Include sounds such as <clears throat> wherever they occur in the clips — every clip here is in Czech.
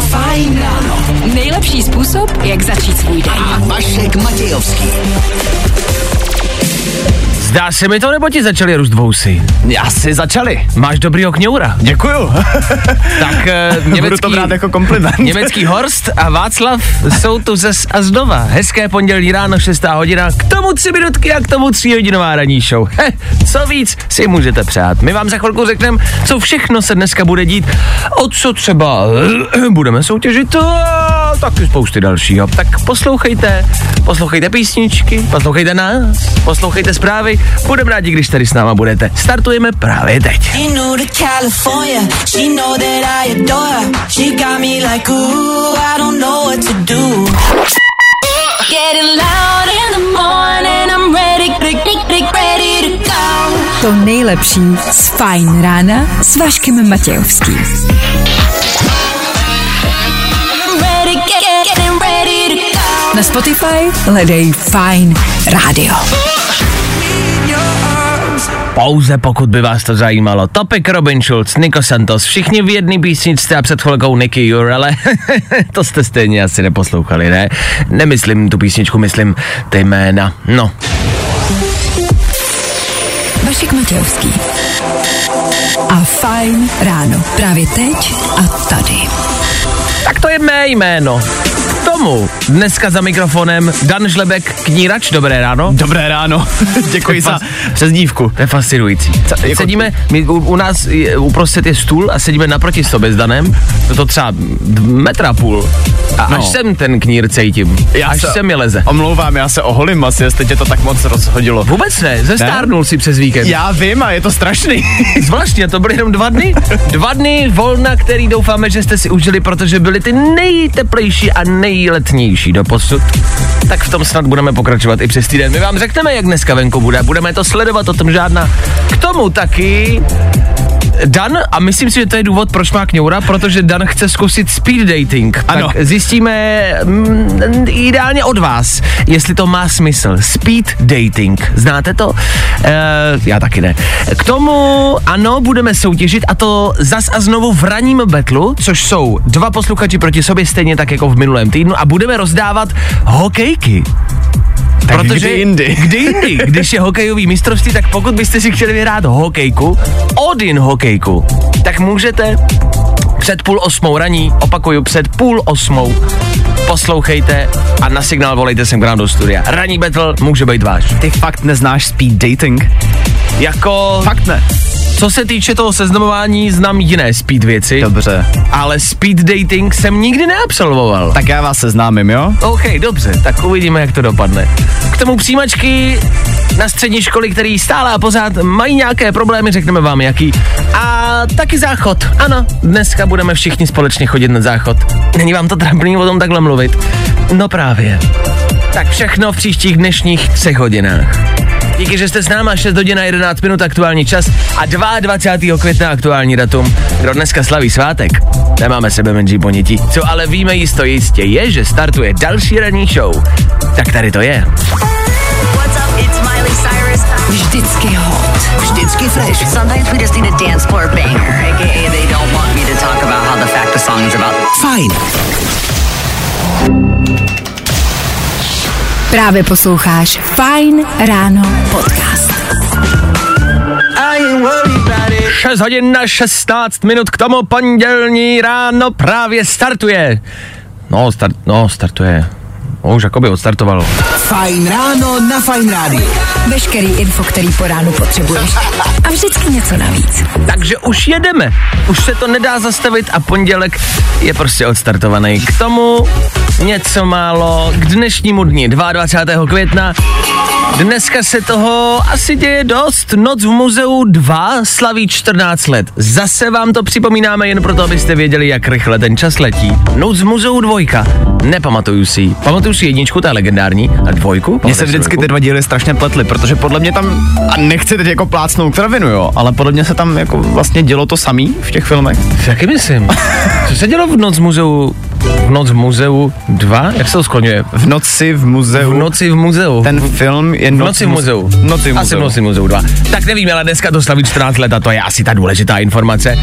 Fajn ráno. Nejlepší způsob, jak začít svůj den. A Vašek Matějovský. Zdá se mi to, nebo ti začaly růst vousy? Asi začali. Máš dobrýho kňoura. Děkuju. <laughs> Tak uh, Budu to německý, brát jako kompliment. německý Horst a Václav jsou tu zes a znova. Hezké pondělí ráno, 6. hodina, k tomu tři minutky a k tomu tří hodinová ranní show. He, co víc si můžete přát. My vám za chvilku řekneme, co všechno se dneska bude dít, o co třeba eh, <clears throat> budeme soutěžit a taky spousty dalšího. Tak poslouchejte, poslouchejte písničky, poslouchejte nás, poslouchejte zprávy. Budeme rádi, když tady s náma budete. Startujeme právě teď. To California. She know that I adore her. She got me like, ooh, I don't know what to do. Getting loud in the morning. I'm ready, ready, ready to go. To nejlepší z Fajn rána s Vaškem Matějovským. Na Spotify hledej Fajn rádio. Pouze pokud by vás to zajímalo. Topik Robin Schulz, Nico Santos, všichni v jedné písničce a před chvilkou Nicky Jur, ale <laughs> to jste stejně asi neposlouchali, ne? Nemyslím tu písničku, myslím ty jména. No, Vašek Matějovský. A Fajn ráno. Právě teď a tady. tak to je mé jméno. Tomu dneska za mikrofonem Dan Žlebek, knírač, dobré ráno. Dobré ráno. <laughs> Děkuji za přezdívku. To je fascinující. jako- Sedíme, my, u, u nás je, uprostřed je stůl a sedíme naproti sobě s Danem, to to třeba metra půl. A No. až sem ten knír cítím, až se- sem mi leze. Omlouvám, já se oholím asi, jestli tě to tak moc rozhodilo. Vůbec ne, zestárnul si přes víkend. Já vím a je to strašný. <laughs> Zvláštně, to byly jenom dva dny. Dva dny volna, který doufáme, že jste si užili, protože byly ty nejteplejší a nejletnější do posud. Tak v tom snad budeme pokračovat i přes týden. My vám řekneme, jak dneska venku bude. Budeme to sledovat, o tom žádná. K tomu taky Dan, a myslím si, že to je důvod, proč má kňoura, protože Dan chce zkusit speed dating. Ano. Tak zjistíme mm, ideálně od vás, jestli to má smysl. Speed dating. Znáte to? E, já taky ne. K tomu, ano, budeme soutěžit a to zas a znovu v ranním betlu, což jsou dva posluchači proti sobě, stejně tak jako v minulém týdnu a budeme rozdávat hokejky. Tak kdy jindy? Kdy jindy? Když je hokejový mistrovství, tak pokud byste si chtěli vyhrát hokejku, Odin hokejku, tak můžete před půl osmou raní, opakuju, před půl osmou, poslouchejte a na signál volejte sem k nám do studia. Ranní battle může být váš. Ty fakt neznáš speed dating? Jako, Fakt ne. co se týče toho seznamování, znám jiné speed věci, Dobře. ale speed dating jsem nikdy neabsolvoval. Tak já vás seznámím, jo? OK, dobře, tak uvidíme, jak to dopadne. K tomu přijímačky na střední školy, které stále a pořád mají nějaké problémy, řekneme vám jaký. A taky záchod. Ano, dneska budeme všichni společně chodit na záchod. Není vám to trapný o tom takhle mluvit? No právě. Tak všechno v příštích dnešních třech hodinách. Díky, že jste s náma 6 hodin a 11 minut aktuální čas a 22. května aktuální datum. Kdo dneska slaví svátek? Nemáme sebe menší ponětí. Co ale víme jisto jistě je, že startuje další ranní show. Tak tady to je. What's? It's Miley Cyrus. Vždycky hot. Vždycky fresh. Sometimes we just need a dance floor banger, aka they don't want me to talk about how the fact the song is about. Fajn. Právě posloucháš Fajn ráno podcast. 6 hodin na 16 minut k tomu pondělní ráno právě startuje. No, start, no startuje. No, už jakoby odstartovalo. Fajn ráno na Fajn rádiu. Veškerý info, který po ránu potřebuješ. A vždycky něco navíc. Takže už jedeme. Už se to nedá zastavit a pondělek je prostě odstartovaný. K tomu něco málo k dnešnímu dni 22. května. Dneska se toho asi děje dost. Noc v muzeu 2 slaví 14 let. Zase vám to připomínáme jen proto, abyste věděli, jak rychle ten čas letí. Noc v muzeu 2. Nepamatuju si. ji. Pamatuju si jedničku, ta je legendární, a dvojku? Mně se vždycky ty dva díly strašně pletly, protože podle mě tam, a nechci teď jako plácnout kravinu, jo, ale podle mě se tam jako vlastně dělo to samý v těch filmech. Jaký myslím? <laughs> Co se dělo v Noc v muzeu V noc v muzeu 2? Jak se to skloňuje? V noci v muzeu. V noci v muzeu. Ten film je v noci v muzeu. Noci v Asi v muzeu. noci v muzeu 2. Tak nevím, ale dneska to slaví 14 let a to je asi ta důležitá informace.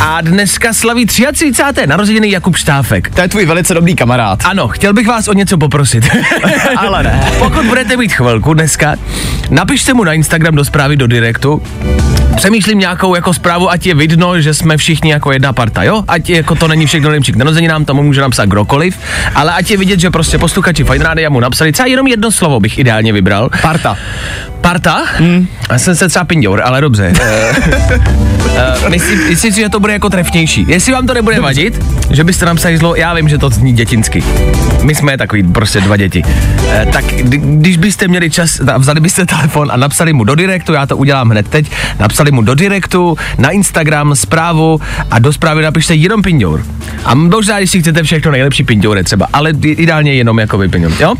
A dneska slaví 33. narozeniny Jakub Štáfek. To je tvůj velice dobrý kamarád. Ano, chtěl bych vás o něco poprosit. <laughs> Ale ne. Pokud budete mít chvilku dneska, napište mu na Instagram do zprávy do direktu. Přemýšlím nějakou jako zprávu, ať je vidno, že jsme všichni jako jedna parta, jo? Ať jako to není všechno nejlepší k narozeninám, tomu může napsat kdokoliv, ale ať je vidět, že prostě posluchači Fine Rádia mu napsali, třeba jenom jedno slovo bych ideálně vybral. Parta. Parta? Hmm. Já jsem se třeba pindour, ale dobře. uh, <laughs> myslím, myslím si, že to bude jako trefnější. Jestli vám to nebude vadit, že byste nám psali zlo, já vím, že to zní dětinsky. My jsme takový prostě dva děti. Uh, tak kdy- když byste měli čas vzali byste telefon a napsali mu do direktu, já to udělám hned teď, napsali mu do direktu, na Instagram zprávu a do zprávy napište jenom pindour. A možná, když si chcete všechno nejlepší pindoure třeba, ale ideálně jenom jako pindour, jo?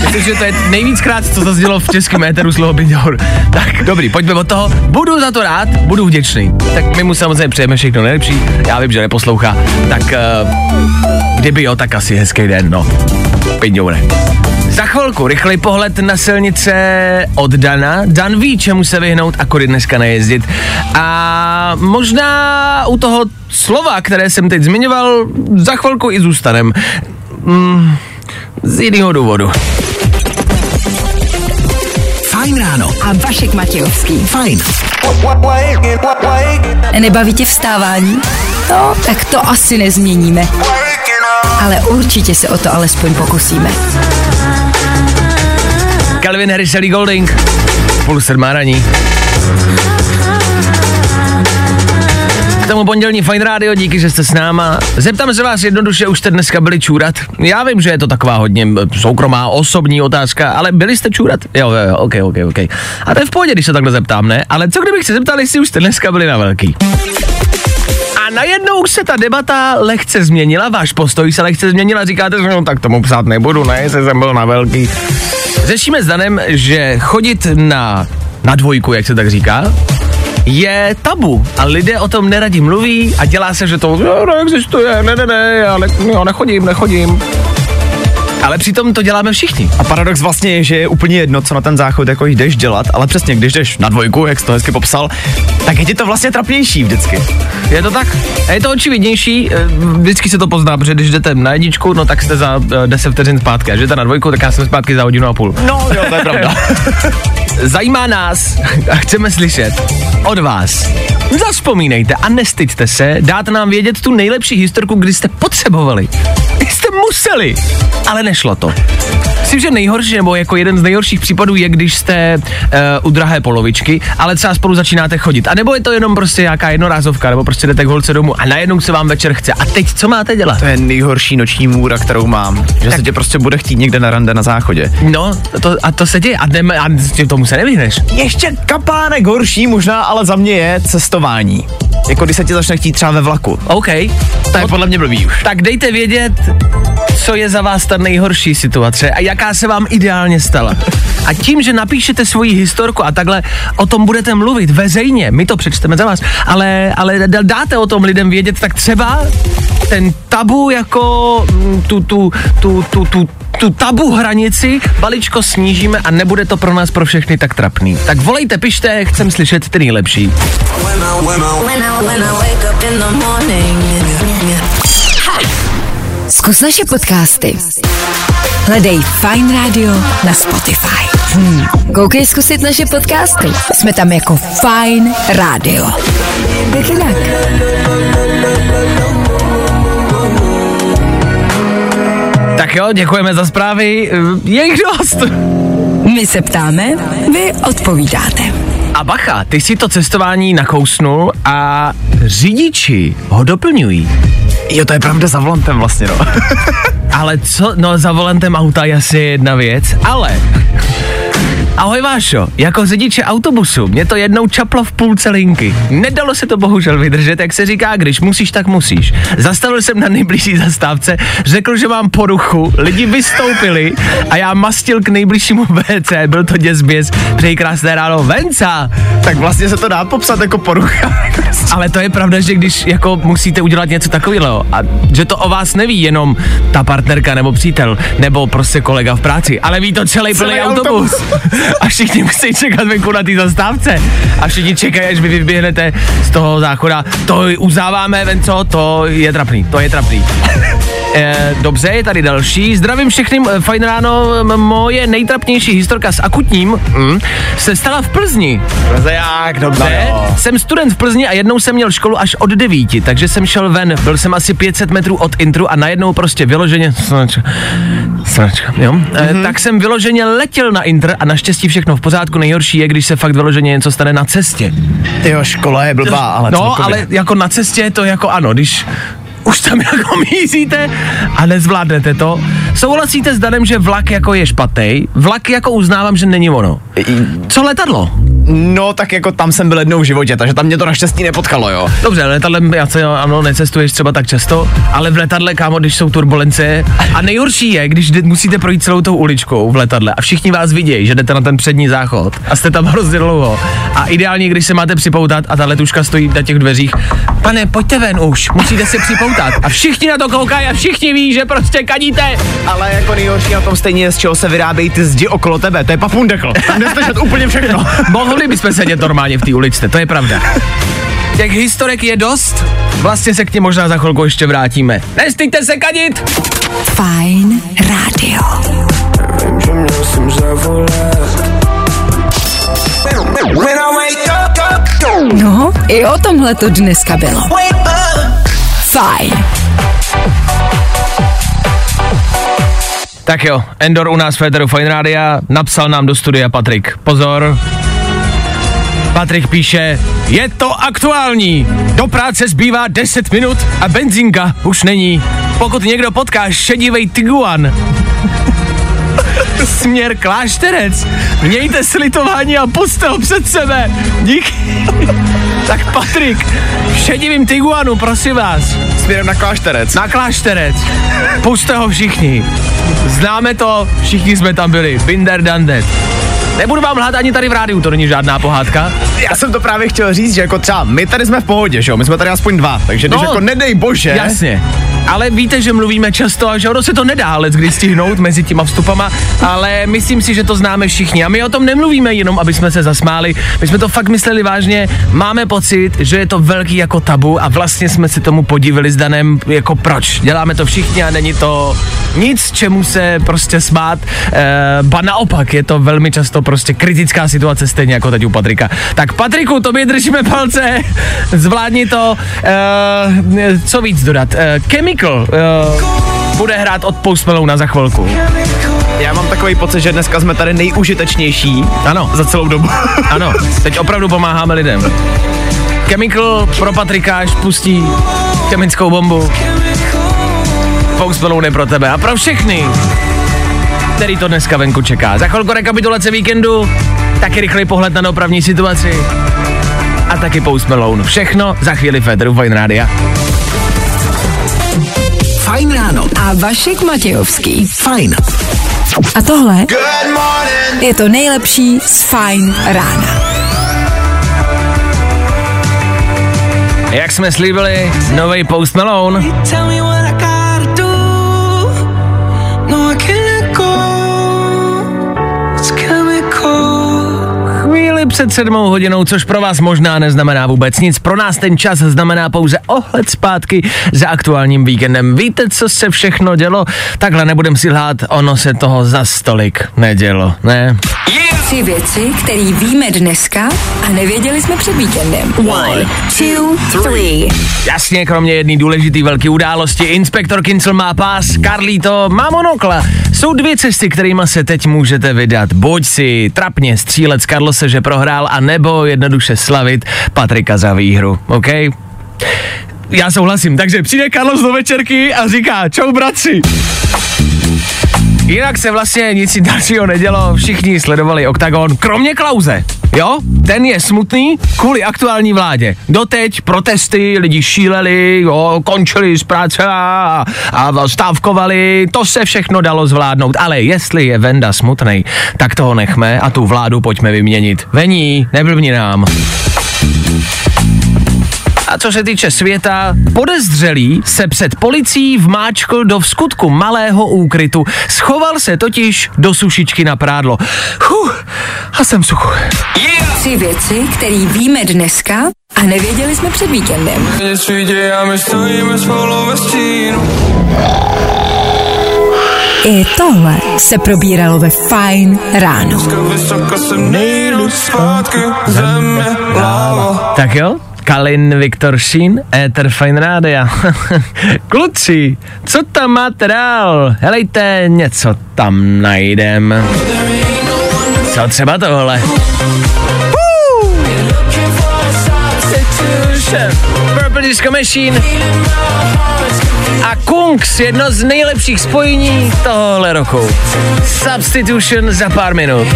Myslím, že to je nejvíckrát, co to zdělo v českém éteru slovo pindour. Tak dobrý, pojďme od toho. Budu za to rád, budu vděčný. Tak my mu samozřejmě přejeme všechno nejlepší. Já vím, že neposlouchá, tak uh, kdyby jo, tak asi hezký den, no. Pindoure. Za chvilku rychlej pohled na silnice od Dana. Dan ví, čemu se vyhnout a kudy dneska nejezdit. A možná u toho slova, které jsem teď zmiňoval, za chvilku i zůstanem. Mm, z jiného důvodu. Fajn ráno. A Vašek Matějovský. Fajn. Nebaví tě vstávání? No, tak to asi nezměníme. Ale určitě se o to alespoň pokusíme. Calvin Harris, Ellie Golding, půl sedmá raní. K tomu pondělní Fine Radio, díky, že jste s náma. Zeptám se vás jednoduše, už jste dneska byli čůrat? Já vím, že je to taková hodně soukromá, osobní otázka, ale byli jste čůrat? Jo, jo, jo, ok, ok, ok. A to je v pohodě, když se takhle zeptám, ne? Ale co kdybych se zeptal, jestli už jste dneska byli na velký? A najednou se ta debata lehce změnila, váš postoj se lehce změnila, říkáte, že no tak tomu psát nebudu, ne, jestli jsem byl na velký. Řešíme s Danem, že chodit na, na dvojku, jak se tak říká, je tabu a lidé o tom neradi mluví a dělá se, že to neexistuje, ne, ne, ne, já ne, jo, nechodím, nechodím. Ale přitom to děláme všichni. A paradox vlastně je, že je úplně jedno, co na ten záchod jako jdeš dělat, ale přesně, když jdeš na dvojku, jak jsi to hezky popsal, tak je ti to vlastně trapnější vždycky. Je to tak? A je to očividnější, eh, vždycky se to pozná, protože když jdete na jedničku, no tak jste za eh, 10 vteřin zpátky, a když jdete na dvojku, tak já jsem zpátky za hodinu a půl. No, jo, to je pravda. <laughs> Zajímá nás <laughs> a chceme slyšet od vás. Zaspomínejte a nestyďte se dát nám vědět tu nejlepší historku, kdy jste potřebovali. Kdy jste museli, ale nešlo to. Myslím, že nejhorší, nebo jako jeden z nejhorších případů je, když jste uh, u drahé polovičky, ale třeba spolu začínáte chodit. A nebo je to jenom prostě nějaká jednorázovka, nebo prostě jdete k holce domů a najednou se vám večer chce. A teď co máte dělat? To je nejhorší noční můra, kterou mám. Že se tě prostě bude chtít někde na rande na záchodě. No, to, a to se děje. A, jdeme, a tomu se nevyhneš. Ještě kapánek horší možná, ale za mě je cestování. Jako když se ti začne chtít třeba ve vlaku. OK. To je podle mě blbý už. Tak dejte vědět, co je za vás ta nejhorší situace a jaká se vám ideálně stala. A tím, že napíšete svoji historku a takhle o tom budete mluvit veřejně, my to přečteme za vás, ale, ale dáte o tom lidem vědět, tak třeba ten tabu jako mm, tu, tu, tu, tu, tu, tu tabu hranici baličko snížíme a nebude to pro nás pro všechny tak trapný. Tak volejte, pište, chcem slyšet ty nejlepší. Zkus naše podcasty. Hledej Fine Radio na Spotify. Hmm. Koukej zkusit naše podcasty. Jsme tam jako Fine Radio. Jak jinak? Tak jo, děkujeme za zprávy. Je jich dost. My se ptáme, vy odpovídáte. A bacha, ty si to cestování nakousnul a řidiči ho doplňují. Jo, to je pravda za volantem vlastně, no. <laughs> Ale co, no za volantem auta je asi jedna věc, ale Ahoj Vášo, jako řidiče autobusu mě to jednou čaplo v půlce linky. Nedalo se to bohužel vydržet, jak se říká, když musíš, tak musíš. Zastavil jsem na nejbližší zastávce, řekl, že mám poruchu, lidi vystoupili a já mastil k nejbližšímu <laughs> WC, byl to děs běs, přeji krásné ráno, Venca! Tak vlastně se to dá popsat jako porucha. <laughs> Ale to je pravda, že když jako musíte udělat něco takového a že to o vás neví jenom ta partnerka nebo přítel, nebo prostě kolega v práci, ale ví to celý plný Celý autobus. <laughs> A všichni musí čekat venku na té zastávce. A všichni čekají, až vy vyběhnete z toho záchoda. To uzáváme, Venco, to je trapný, to je trapný. Eh, dobře, je tady další. Zdravím všechny, eh, fajn ráno. Moje nejtrapnější historka s akutním mm, se stala v Plzni. Jak, dobře. Ne, jsem student v Plzni a jednou jsem měl školu až od devíti, takže jsem šel ven, byl jsem asi 500 metrů od intru a najednou prostě vyloženě, sračka, sračka, jo, mm-hmm. e, tak jsem vyloženě letěl na intr a naštěstí všechno v pořádku, nejhorší je, když se fakt vyloženě něco stane na cestě. Jo, škola je blbá, ale no, celkově. ale jako na cestě to jako ano, když už tam jako míříte a nezvládnete to. Souhlasíte s Danem, že vlak jako je špatný? Vlak jako uznávám, že není ono. Co letadlo? No, tak jako tam jsem byl jednou v životě, takže tam mě to naštěstí nepotkalo, jo. Dobře, letadlem, já se, ano, necestuješ třeba tak často, ale v letadle, kámo, když jsou turbulence, a nejhorší je, když musíte projít celou tou uličkou v letadle a všichni vás vidějí, že jdete na ten přední záchod a jste tam <laughs> hrozně dlouho. A ideálně, když se máte připoutat a ta letuška stojí na těch dveřích, pane, pojďte ven už, musíte se připoutat. A všichni na to koukají a všichni ví, že prostě kadíte. Ale jako nejhorší na tom stejně je, z čeho se vyrábějí ty zdi okolo tebe, to je papundekl. Tam úplně všechno. <laughs> Mohli bychom sedět normálně v té uličce, to je pravda. Těch historek je dost, vlastně se k ním možná za chvilku ještě vrátíme. Nestýďte se kadit! Fajn rádio. No, i o tomhle to dneska bylo. Fajn. Tak jo, Endor u nás v Féteru Fine Rádia, napsal nám do studia Patrik. Pozor. Patrik píše, je to aktuální. Do práce zbývá 10 minut a benzínka už není. Pokud někdo potká šedivej Tiguan, <laughs> směr klášterec, mějte slitování a puste ho před sebe. Díky. <laughs> tak Patrik, šedivým Tiguanu, prosím vás, Směrem na klášterec. na klášterec. Puste ho všichni. Známe to, všichni jsme tam byli. Binder that. Nebudu vám lhát ani tady v rádiu, to není žádná pohádka. Já jsem to právě chtěl říct, že jako třeba my tady jsme v pohodě, že jo, my jsme tady aspoň dva, takže když No, jako nedej bože, Jasně. Ale víte, že mluvíme často a že ono se to nedá ale kdy stihnout mezi těma vstupama, ale myslím si, že to známe všichni. A my o tom nemluvíme jenom, aby jsme se zasmáli. My jsme to fakt mysleli vážně. Máme pocit, že je to velký jako tabu a vlastně jsme si tomu podívali s Danem, jako proč. Děláme to všichni a není to nic, čemu se prostě smát. E, ba naopak, je to velmi často prostě kritická situace, stejně jako teď u Patrika. Tak Patriku, tobě držíme palce, <laughs> zvládni to. E, co víc dodat? E, e, bude hrát od Post Malone za chvilku. já mám takový pocit, že dneska jsme tady nejužitečnější Ano, za celou dobu. <laughs> ano, teď opravdu pomáháme lidem. Chemical pro Patrika, až pustí chemickou bombu. Post je pro tebe a pro všechny, který to dneska venku čeká. Za chvilku rekapitulace víkendu, taky rychlej pohled na dopravní situaci a taky Post Malone. Všechno za chvíli Federu Fine Rádia. Fajn ráno. A Vašek Matějovský. Fajn. A tohle je to nejlepší z Fajn rána. Jak jsme slíbili, nový Post Malone. Chvíli před sedmou hodinou, což pro vás možná neznamená vůbec nic. Pro nás ten čas znamená pouze ohled zpátky za aktuálním víkendem. Víte, co se všechno dělo? Takhle nebudem si lhát, ono se toho za stolik nedělo, ne? Tři věci, které víme dneska a nevěděli jsme před víkendem. One, two, three. Jasně, kromě jedné důležité velké události, inspektor Kincel má pás, Carlito má monokla. Jsou dvě cesty, kterými se teď můžete vydat. Buď si trapně střílet z Carlose, že prohrál, a nebo jednoduše slavit Patrika za výhru, OK? Já souhlasím, takže přijde Carlos do večerky a říká, čau bratři. Jinak se vlastně nic dalšího nedělo, všichni sledovali OKTAGON, kromě Klauze. Jo, ten je smutný kvůli aktuální vládě. Doteď protesty, lidi šíleli, jo, končili z práce a, a stávkovali, to se všechno dalo zvládnout, ale jestli je Venda smutnej, tak toho nechme a tu vládu pojďme vyměnit. Vení, neblbni nám. A co se týče světa, podezřelý se před policií vmáčkl do vskutku malého úkrytu. Schoval se totiž do sušičky na prádlo. Huh, a jsem suchu. Tři věci, které víme dneska a nevěděli jsme před víkendem. I tohle se probíralo ve Fine ráno. Tak jo, Kalin Viktor Šín, Ether Fine Rádia. <laughs> Kluci, co tam máte dál? Helejte, něco tam najdem. Co třeba tohle? Woo! Purple Disco Machine a Kungs, jedno z nejlepších spojení tohohle roku. Substitution za pár minut.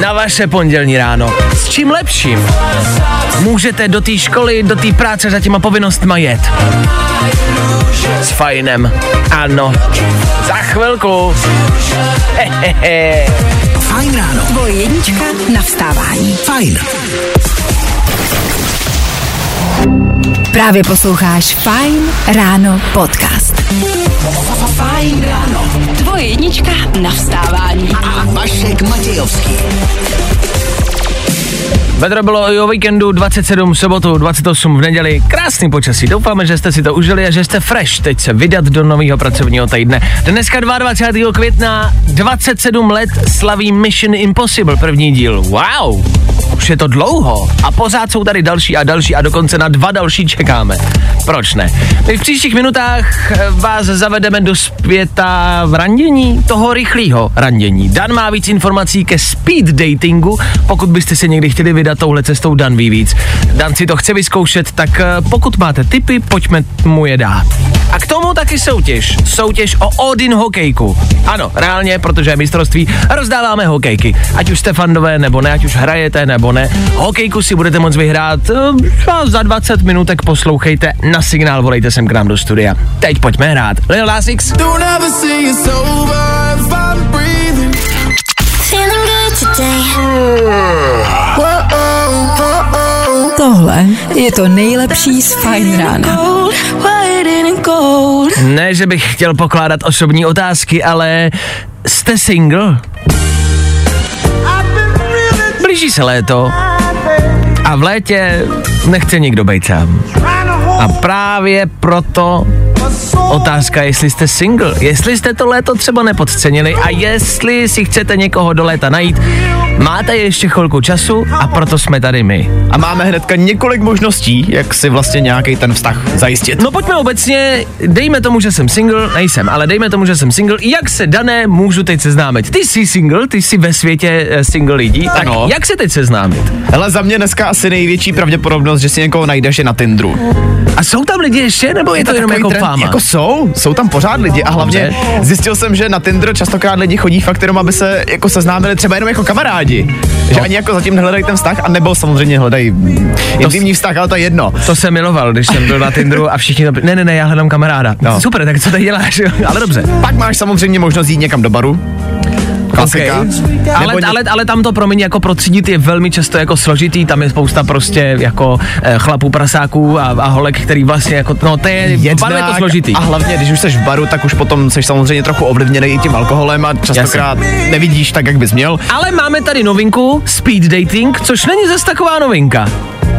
Na vaše pondělní ráno. S čím lepším? Můžete do té školy, do té práce za těma povinnostma jet. S fajnem. Ano. Za chvilku. Hehehe. Fajn ráno. Tvoje jednička na vstávání. Fajn. Právě posloucháš Fine Ráno podcast. Fajn ráno. Tvoje jednička na vstávání. A Vašek Matějovský. Vedro bylo i o víkendu 27 v sobotu, 28 v neděli. Krásný počasí. Doufáme, že jste si to užili a že jste fresh teď se vydat do nového pracovního týdne. Dneska 22. května 27 let slaví Mission Impossible první díl. Wow! Už je to dlouho a pořád jsou tady další a další a dokonce na dva další čekáme. Proč ne? My v příštích minutách eh, vás zavedeme do zpěta v randění, toho rychlého randění. Dan má víc informací ke speed datingu, pokud byste se někdy chtěli vydat touhle cestou, Dan ví víc. Dan si to chce vyzkoušet, tak eh, pokud máte tipy, pojďme mu je dát. A k tomu taky soutěž. Soutěž o Odin hokejku. Ano, reálně, protože je mistrovství, rozdáváme hokejky. Ať už jste fandové nebo ne, ať už hrajete nebo ne. Hokejku si budete moct vyhrát eh, třeba za 20 minutek poslouchejte na signál, volejte sem k nám do studia. Teď pojďme hrát. Lil Nas X. Feeling good today. Tohle je to nejlepší z Fine rána. Ne, že bych chtěl pokládat osobní otázky, ale jste single? Blíží se léto a v létě nechce nikdo být sám. A právě proto otázka, jestli jste single, jestli jste to léto třeba nepodcenili a jestli si chcete někoho do léta najít, máte ještě chvilku času a proto jsme tady my. A máme hnedka několik možností, jak si vlastně nějaký ten vztah zajistit. No pojďme obecně, dejme tomu, že jsem single, nejsem, ale dejme tomu, že jsem single, jak se dané můžu teď seznámit? Ty jsi single, ty jsi ve světě eh, single lidí, tak Ano. jak se teď seznámit? Ale za mě dneska asi největší pravděpodobnost, že si někoho najdeš je na Tinderu. A jsou tam lidi ještě, nebo je to jenom takový jako trend, fáma? Jako jsou, jsou tam pořád lidi a hlavně Dobře. zjistil jsem, že na Tinder častokrát lidi chodí fakt jenom, aby se jako seznámili třeba jenom jako kamarádi. Že ani jako zatím nehledají ten vztah, a nebo samozřejmě hledají intimní vztah, ale to je jedno. To jsem miloval, když jsem byl na Tinderu a všichni to... Ne, ne, ne, já hledám kamaráda. No. Super, tak co tady děláš? <laughs> ale dobře. Pak máš samozřejmě možnost jít někam do baru. Klasika. Okay. Ale, Nebo ně- ale, ale tam to pro mě jako protřídit je velmi často jako složitý, tam je spousta prostě jako eh, chlapů, prasáků a, a holek, který vlastně jako, no to je, baru je to složitý. A hlavně, když už jsi v baru, tak už potom jsi samozřejmě trochu ovlivněný i tím alkoholem a častokrát nevidíš tak, jak bys měl. Ale máme tady novinku, speed dating, což není zase taková novinka.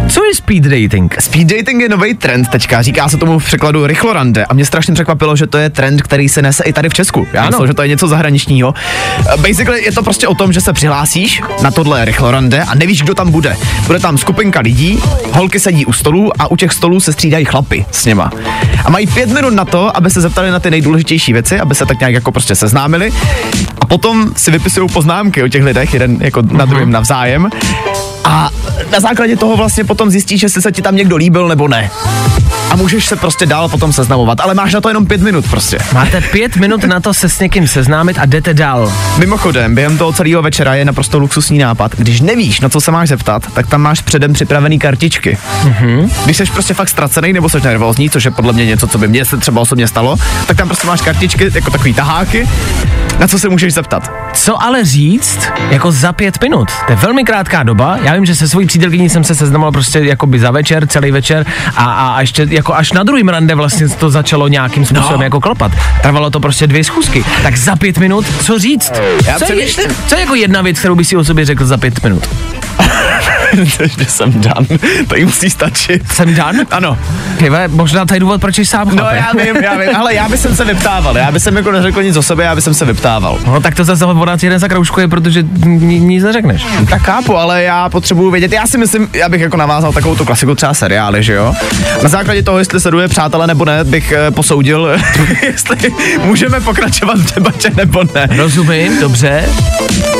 Co je speed dating? Speed dating je nový trend teďka, říká se tomu v překladu rychlorande a mě strašně překvapilo, že to je trend, který se nese i tady v Česku. Já Ano. myslím, že to je něco zahraničního. Basically je to prostě o tom, že se přihlásíš na tohle rychlorande a nevíš, kdo tam bude. Bude tam skupinka lidí, holky sedí u stolů a u těch stolů se střídají chlapy s něma. A mají pět minut na to, aby se zeptali na ty nejdůležitější věci, aby se tak nějak jako prostě seznámili. A potom si vypisují poznámky o těch lidech, jeden jako na druhém navzájem. A na základě toho vlastně potom zjistíš, jestli se ti tam někdo líbil nebo ne. A můžeš se prostě dál potom seznamovat, ale máš na to jenom pět minut prostě. Máte pět minut na to se s někým seznámit a jdete dál. Mimochodem, během toho celého večera je naprosto luxusní nápad. Když nevíš, na co se máš zeptat, tak tam máš předem připravený kartičky. Mm-hmm. Když jsi prostě fakt ztracený nebo jsi nervózní, což je podle mě něco, co by mě se třeba osobně stalo, tak tam prostě máš kartičky jako takový taháky, na co se můžeš zeptat. Co ale říct jako za pět minut? To je velmi krátká doba. Já vím, že se svojí přítelkyní jsem se seznamoval prostě jako by za večer, celý večer a, a, a ještě jako až na druhým rande vlastně to začalo nějakým způsobem no. jako klopat. Trvalo to prostě dvě schůzky. Tak za pět minut, co říct? Já co, je, co je jako jedna věc, kterou by si o sobě řekl za pět minut? <laughs> že jsem dan, to jim musí stačit. Jsem Dan? Ano. Chyba, možná tady důvod, proč jsi sám No já vím, já vím, ale já bych se vyptával, já bych jako neřekl nic o sobě, já bych se vyptával. No tak to zase vodáci jeden za kroužku je, protože ni- nic neřekneš. Tak chápu, ale já potřebuju vědět, já si myslím, já bych jako navázal takovou tu klasiku třeba seriály, že jo? Na základě toho, jestli sleduje přátelé nebo ne, bych eh, posoudil, <laughs> jestli můžeme pokračovat v debatě nebo ne. Rozumím, dobře.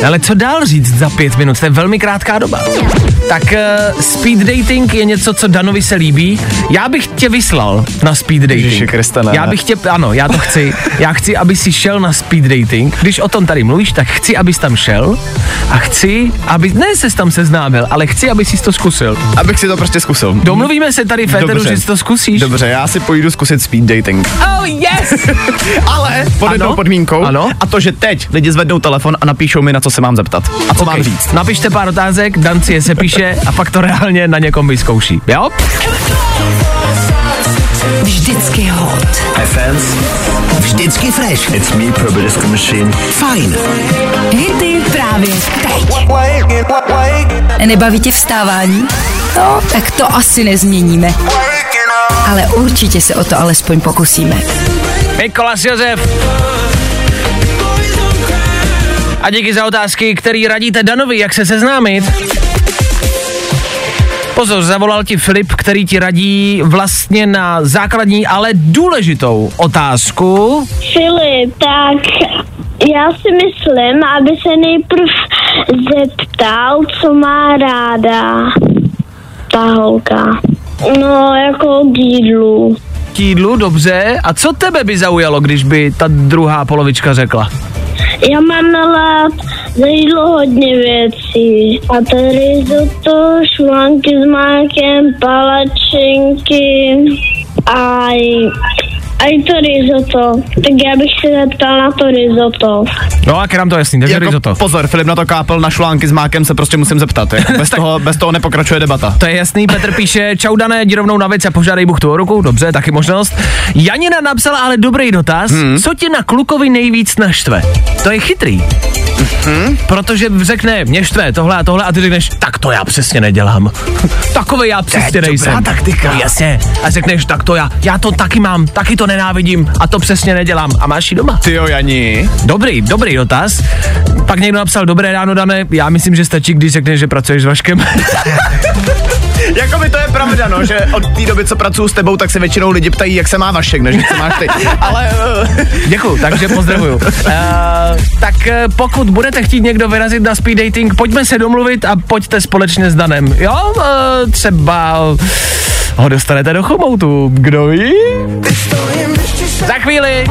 Ale co dál říct za pět minut? To je velmi krátká doba. Tak uh, speed dating je něco, co Danovi se líbí. Já bych tě vyslal na speed dating. Ježiši Kriste, ne. Já bych tě, ano, já to chci. Já chci, aby si šel na speed dating. Když o tom tady mluvíš, tak chci, abys tam šel a chci, aby, ne ses tam seznámil, ale chci, aby si to zkusil. Abych si to prostě zkusil. Domluvíme se tady, Féteru, Dobře. že si to zkusíš. Dobře, já si půjdu zkusit speed dating. Oh yes! <laughs> Ale pod jednou podmínkou. Ano. A to, že teď lidi zvednou telefon a napíšou mi, na co se mám zeptat. A co Ok, mám říct. Napište pár otázek, Dan si je sepíše a pak to reálně na někom vyzkouší. Jo? Vždycky hot. Hi fans, vždycky fresh. It's me, Purple Disco Machine. Fajn. Hity právě teď. Nebaví tě vstávání? No, tak to asi nezměníme. Ale určitě se o to alespoň pokusíme. Mikolas Josef. A díky za otázky, který radíte Danovi, jak se seznámit. Pozor, zavolal ti Filip, který ti radí vlastně na základní, ale důležitou otázku. Filip, tak já si myslím, aby se nejprv zeptal, co má ráda ta holka. No, jako k jídlu. K jídlu, dobře. A co tebe by zaujalo, když by ta druhá polovička řekla? Já mám na rád za jídlo hodně věcí. A to risotto, šlanky s mákem, palačinky a i- a i to risotto. Tak já bych se zeptal na to risotto. No a nám to jasný, takže Jako, risotto. pozor, Filip na to kápel na šlánky s mákem se prostě musím zeptat. Jako, <laughs> bez, toho, bez toho nepokračuje debata. To je jasný, Petr píše, čau Dané, jdi rovnou na věc a požádej Bůh tu o ruku, dobře, taky možnost. Janina napsala ale dobrý dotaz, hmm. co tě na klukovi nejvíc naštve? To je chytrý. Hmm. Protože řekne, mě štve tohle a tohle a ty řekneš, tak to já přesně nedělám. <laughs> Takový já přesně nejsem. taktika. No, jasně. A řekneš, tak to já, já to taky mám, taky to nenávidím a to přesně nedělám. A máš ji doma. Ty jo, Jani. Dobrý, dobrý dotaz. Pak někdo napsal, dobré ráno, Dané, já myslím, že stačí, když řekneš, že pracuješ s Vaškem. <laughs> Jako by to je pravda, no, že od té doby, co pracuju s tebou, tak se většinou lidi ptají, jak se má Vašek, než jak se máš ty. Ale uh, <laughs> Děkuju, takže pozdravuju. Uh, tak uh, pokud budete chtít někdo vyrazit na speed dating, pojďme se domluvit a pojďte společně s Danem. Jo, uh, třeba ho dostanete do chomoutu, kdo ví? Za chvíli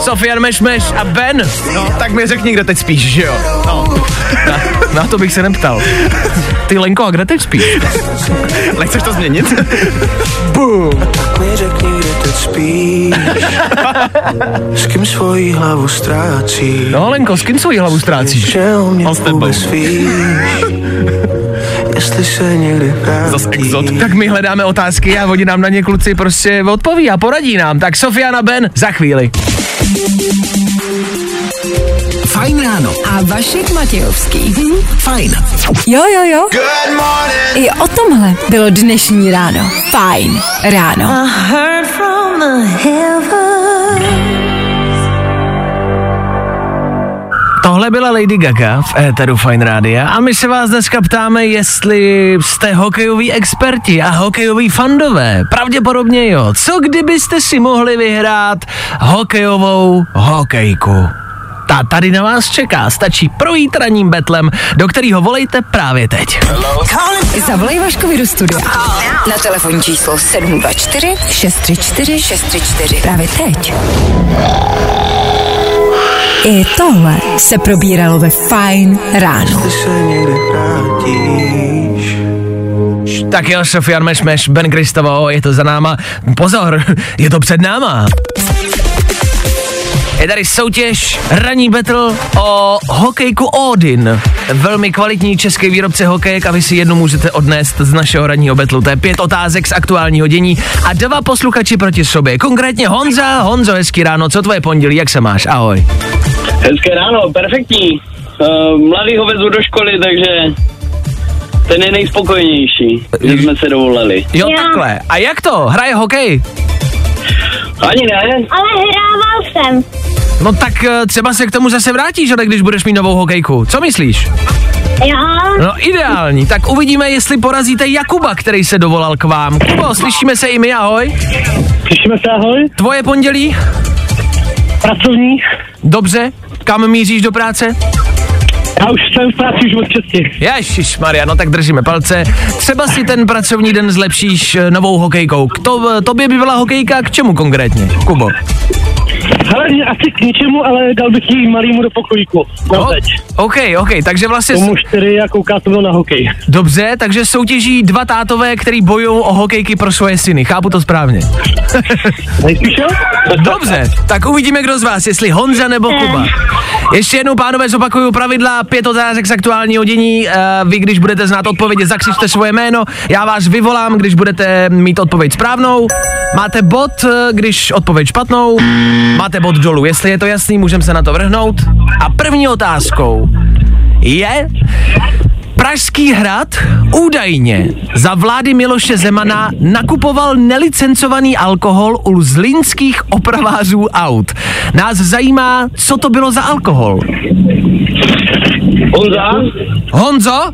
Sofian Mešmeš a Ben. no, tak mi řekni, kde teď spíš, že jo? No, Na, na to bych se neptal. Ty Lenko, a kde teď spíš? nechceš to změnit? <laughs> Boom. mi řekni, kde teď spíš S kým svoji hlavu ztrácí No Lenko, s kým svoji hlavu ztrácíš? Že o mě On s tebou. <laughs> Jestli se někdy Zas exot. Tak my hledáme otázky a oni nám na ně kluci prostě odpoví a poradí nám. Tak Sofiana Ben za chvíli. Fajn ráno. A Vašek Matějovský. Hm? Fajn. Jo, jo, jo. I o tomhle bylo dnešní ráno. Fajn ráno. Tohle byla Lady Gaga v éteru Fine Rádia a my se vás dneska ptáme, jestli jste hokejoví experti a hokejoví fandové. Pravděpodobně jo. Co kdybyste si mohli vyhrát hokejovou hokejku? Ta tady na vás čeká, stačí projít ranním betlem, do kterého volejte právě teď. Zavolej Vaškovi do studia. na telefonní číslo 724 634 634 právě teď. I tohle se probíralo ve Fine ráno. Tak jo, Sofian Mešmeš, Ben Kristovo, je to za náma. Pozor, je to před náma. Je tady soutěž, ranní battle o hokejku Odin. Velmi kvalitní český výrobce hokejek a vy si jednu můžete odnést z našeho ranního betlu. To je pět otázek z aktuálního dění a dva posluchači proti sobě. Konkrétně Honza. Honzo, hezký ráno, co tvoje pondělí, jak se máš? Ahoj. Hezké ráno, perfektní. Uh, mladý ho vezu do školy, takže ten je nejspokojenější, že jsme se dovolali. Jo, takhle. A jak to? Hraje hokej? Ani ne, Ale hrával jsem. No tak eh, třeba se k tomu zase vrátíš, ale když budeš mít novou hokejku. Co myslíš? Jo. No ideální, tak uvidíme, jestli porazíte Jakuba, který se dovolal k vám. Kubo, slyšíme se i my, ahoj. Slyšíme se ahoj, Tvoje pondělí? pracovní. Dobře. Kam míříš do práce? Já už jsem v práci už od česti. Ježiš Maria, no tak držíme palce. Třeba si ten pracovní den zlepšíš eh, novou hokejkou. K to, tobě by byla hokejka k čemu konkrétně, Kubo? Ale asi k ničemu, ale dal bych jí malýmu do pokojíku. Na O, teď. OK, OK, takže vlastně... Tomu čtyři a kouká to na hokej. Dobře, takže soutěží dva tátové, který bojují o hokejky pro svoje syny. Chápu to správně. <laughs> Dobře, tak uvidíme, kdo z vás, jestli Honza nebo Kuba. Ještě jednou, pánové, zopakuju pravidla, pět otázek z aktuálního dění. Uh, vy, když budete znát odpověď, zakřičte svoje jméno. Já vás vyvolám, když budete mít odpověď správnou. Máte bod, eh, když odpověď špatnou. Máte bod dolů. Jestli je to jasný, můžeme se na to vrhnout. A první otázkou je, Pražský hrad údajně za vlády Miloše Zemana nakupoval nelicencovaný alkohol u zlínských opravářů aut. Nás zajímá, co to bylo za alkohol. Honza, Honzo?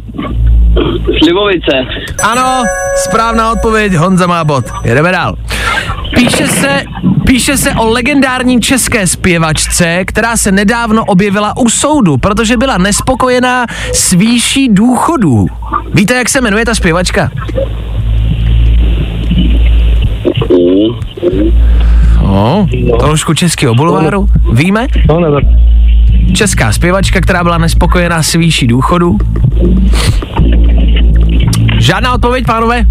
Slivovice. Ano, správná odpověď, Honza má bod. Jedeme dál. Píše se, píše se o legendární české zpěvačce, která se nedávno objevila u soudu, protože byla nespokojená s výší důchodů. Víte, jak se jmenuje ta zpěvačka? O, trošku českého bulváru. Víme? No. Česká zpěvačka, která byla nespokojená s výší důchodu. Žádná odpověď, pánové?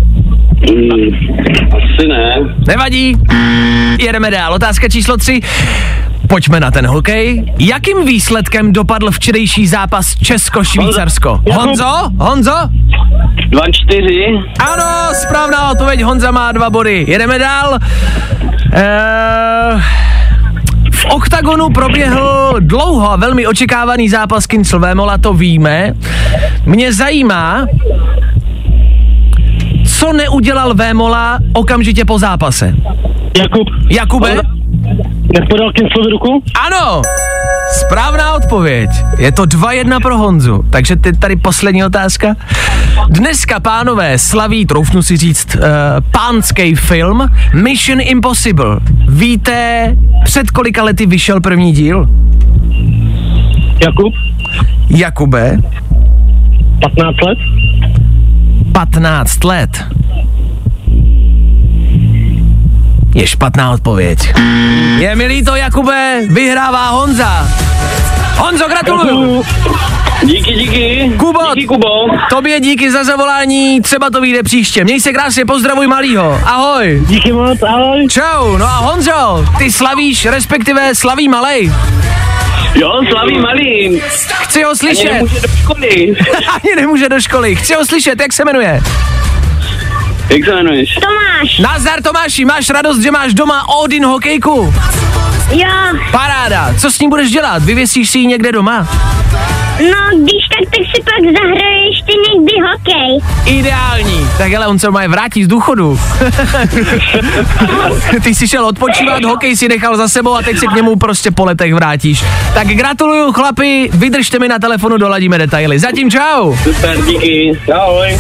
Asi ne. Nevadí. Jedeme dál. Otázka číslo 3. Pojďme na ten hokej. Jakým výsledkem dopadl včerejší zápas Česko-Švýcarsko? Honzo? Honzo? Dva čtyři. Ano, správná odpověď. Honza má dva body. Jedeme dál. Eee... V oktagonu proběhl dlouho a velmi očekávaný zápas Kincel Vémola, to víme. Mě zajímá, co neudělal Vémola okamžitě po zápase. Jakub. Jakube? Nepodal Kinclovi ruku? Ano! Správná odpověď. Je to 2-1 pro Honzu. Takže teď tady poslední otázka. Dneska, pánové, slaví, troufnu si říct, uh, pánský film Mission Impossible. Víte, před kolika lety vyšel první díl? Jakub. Jakube, 15 let. 15 let. Je špatná odpověď. Je mi líto, Jakube, vyhrává Honza. Honzo, gratuluju. Díky, díky. Kubo. Díky, Kubo. Tobě díky za zavolání, třeba to vyjde příště. Měj se krásně, pozdravuj malýho. Ahoj. Díky moc, ahoj. Čau, no a Honzo, ty slavíš, respektive slaví malej. Jo, slaví malý. Chci ho Ani slyšet. nemůže do školy. <laughs> Ani nemůže do školy. Chci ho slyšet, jak se jmenuje. Jak se jmenuješ? Tomáš. Nazdar Tomáši, máš radost, že máš doma Odin hokejku? Jo. Paráda, co s ní budeš dělat? Vyvěsíš si ji někde doma? No, když tak, tak si pak zahraje ještě někdy hokej. Ideální. Tak ale on se má vrátí z důchodu. <laughs> Ty jsi šel odpočívat, hokej si nechal za sebou a teď se k němu prostě po letech vrátíš. Tak gratuluju chlapi, vydržte mi na telefonu, doladíme detaily. Zatím čau. Super, díky. Ahoj.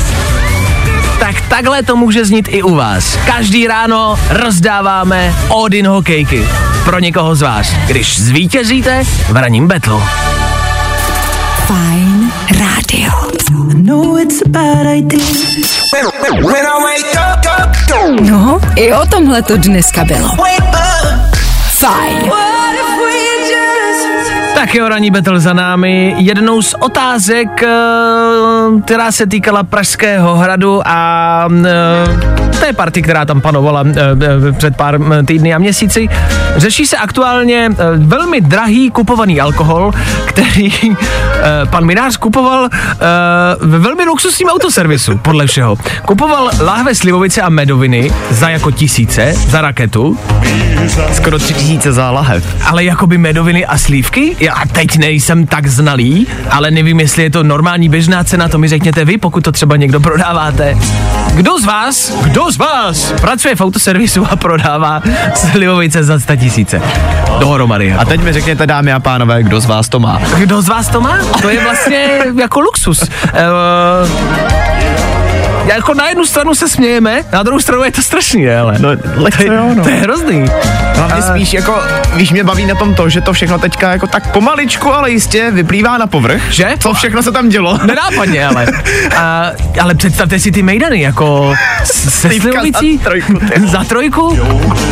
Tak takhle to může znít i u vás. Každý ráno rozdáváme Odin hokejky. Pro někoho z vás. Když zvítězíte v raním betlu. Fajn rádio. up, No, i o tomhle to dneska bylo. Fajn. Tak jo, ranní battle za námi. Jednou z otázek, eh, která se týkala Pražského hradu a eh, té party, která tam panovala eh, eh, před pár mm, týdny a měsíci. Řeší se aktuálně eh, velmi drahý kupovaný alkohol, který eh, pan Minář kupoval eh, ve velmi luxusním autoservisu, podle všeho. Kupoval láhve slivovice a medoviny za jako tisíce, za raketu, Skoro tři tisíce za lahev. ale jakoby medoviny a slívky? Já teď nejsem tak znalý, ale nevím, jestli je to normální běžná cena, to mi řekněte vy, pokud to třeba někdo prodáváte. Kdo z vás, kdo z vás pracuje v autoservisu a prodává slivovice za 100 tisíce? Dohromady. A teď mi řekněte, dámy a pánové, kdo z vás to má. Kdo z vás to má? To je vlastně jako luxus. Uh, <laughs> jako na jednu stranu se smějeme, na druhou stranu je to strašný, ale. No, lehce to, je, jo, no. to je hrozný. Hlavně spíš jako, víš, mě baví na tom to, že to všechno teďka jako tak pomaličku, ale jistě vyplývá na povrch. Že? Co všechno se tam dělo. Nenápadně, ale. <laughs> A, ale představte si ty mejdany, jako se slivovicí. za trojku. Za trojku?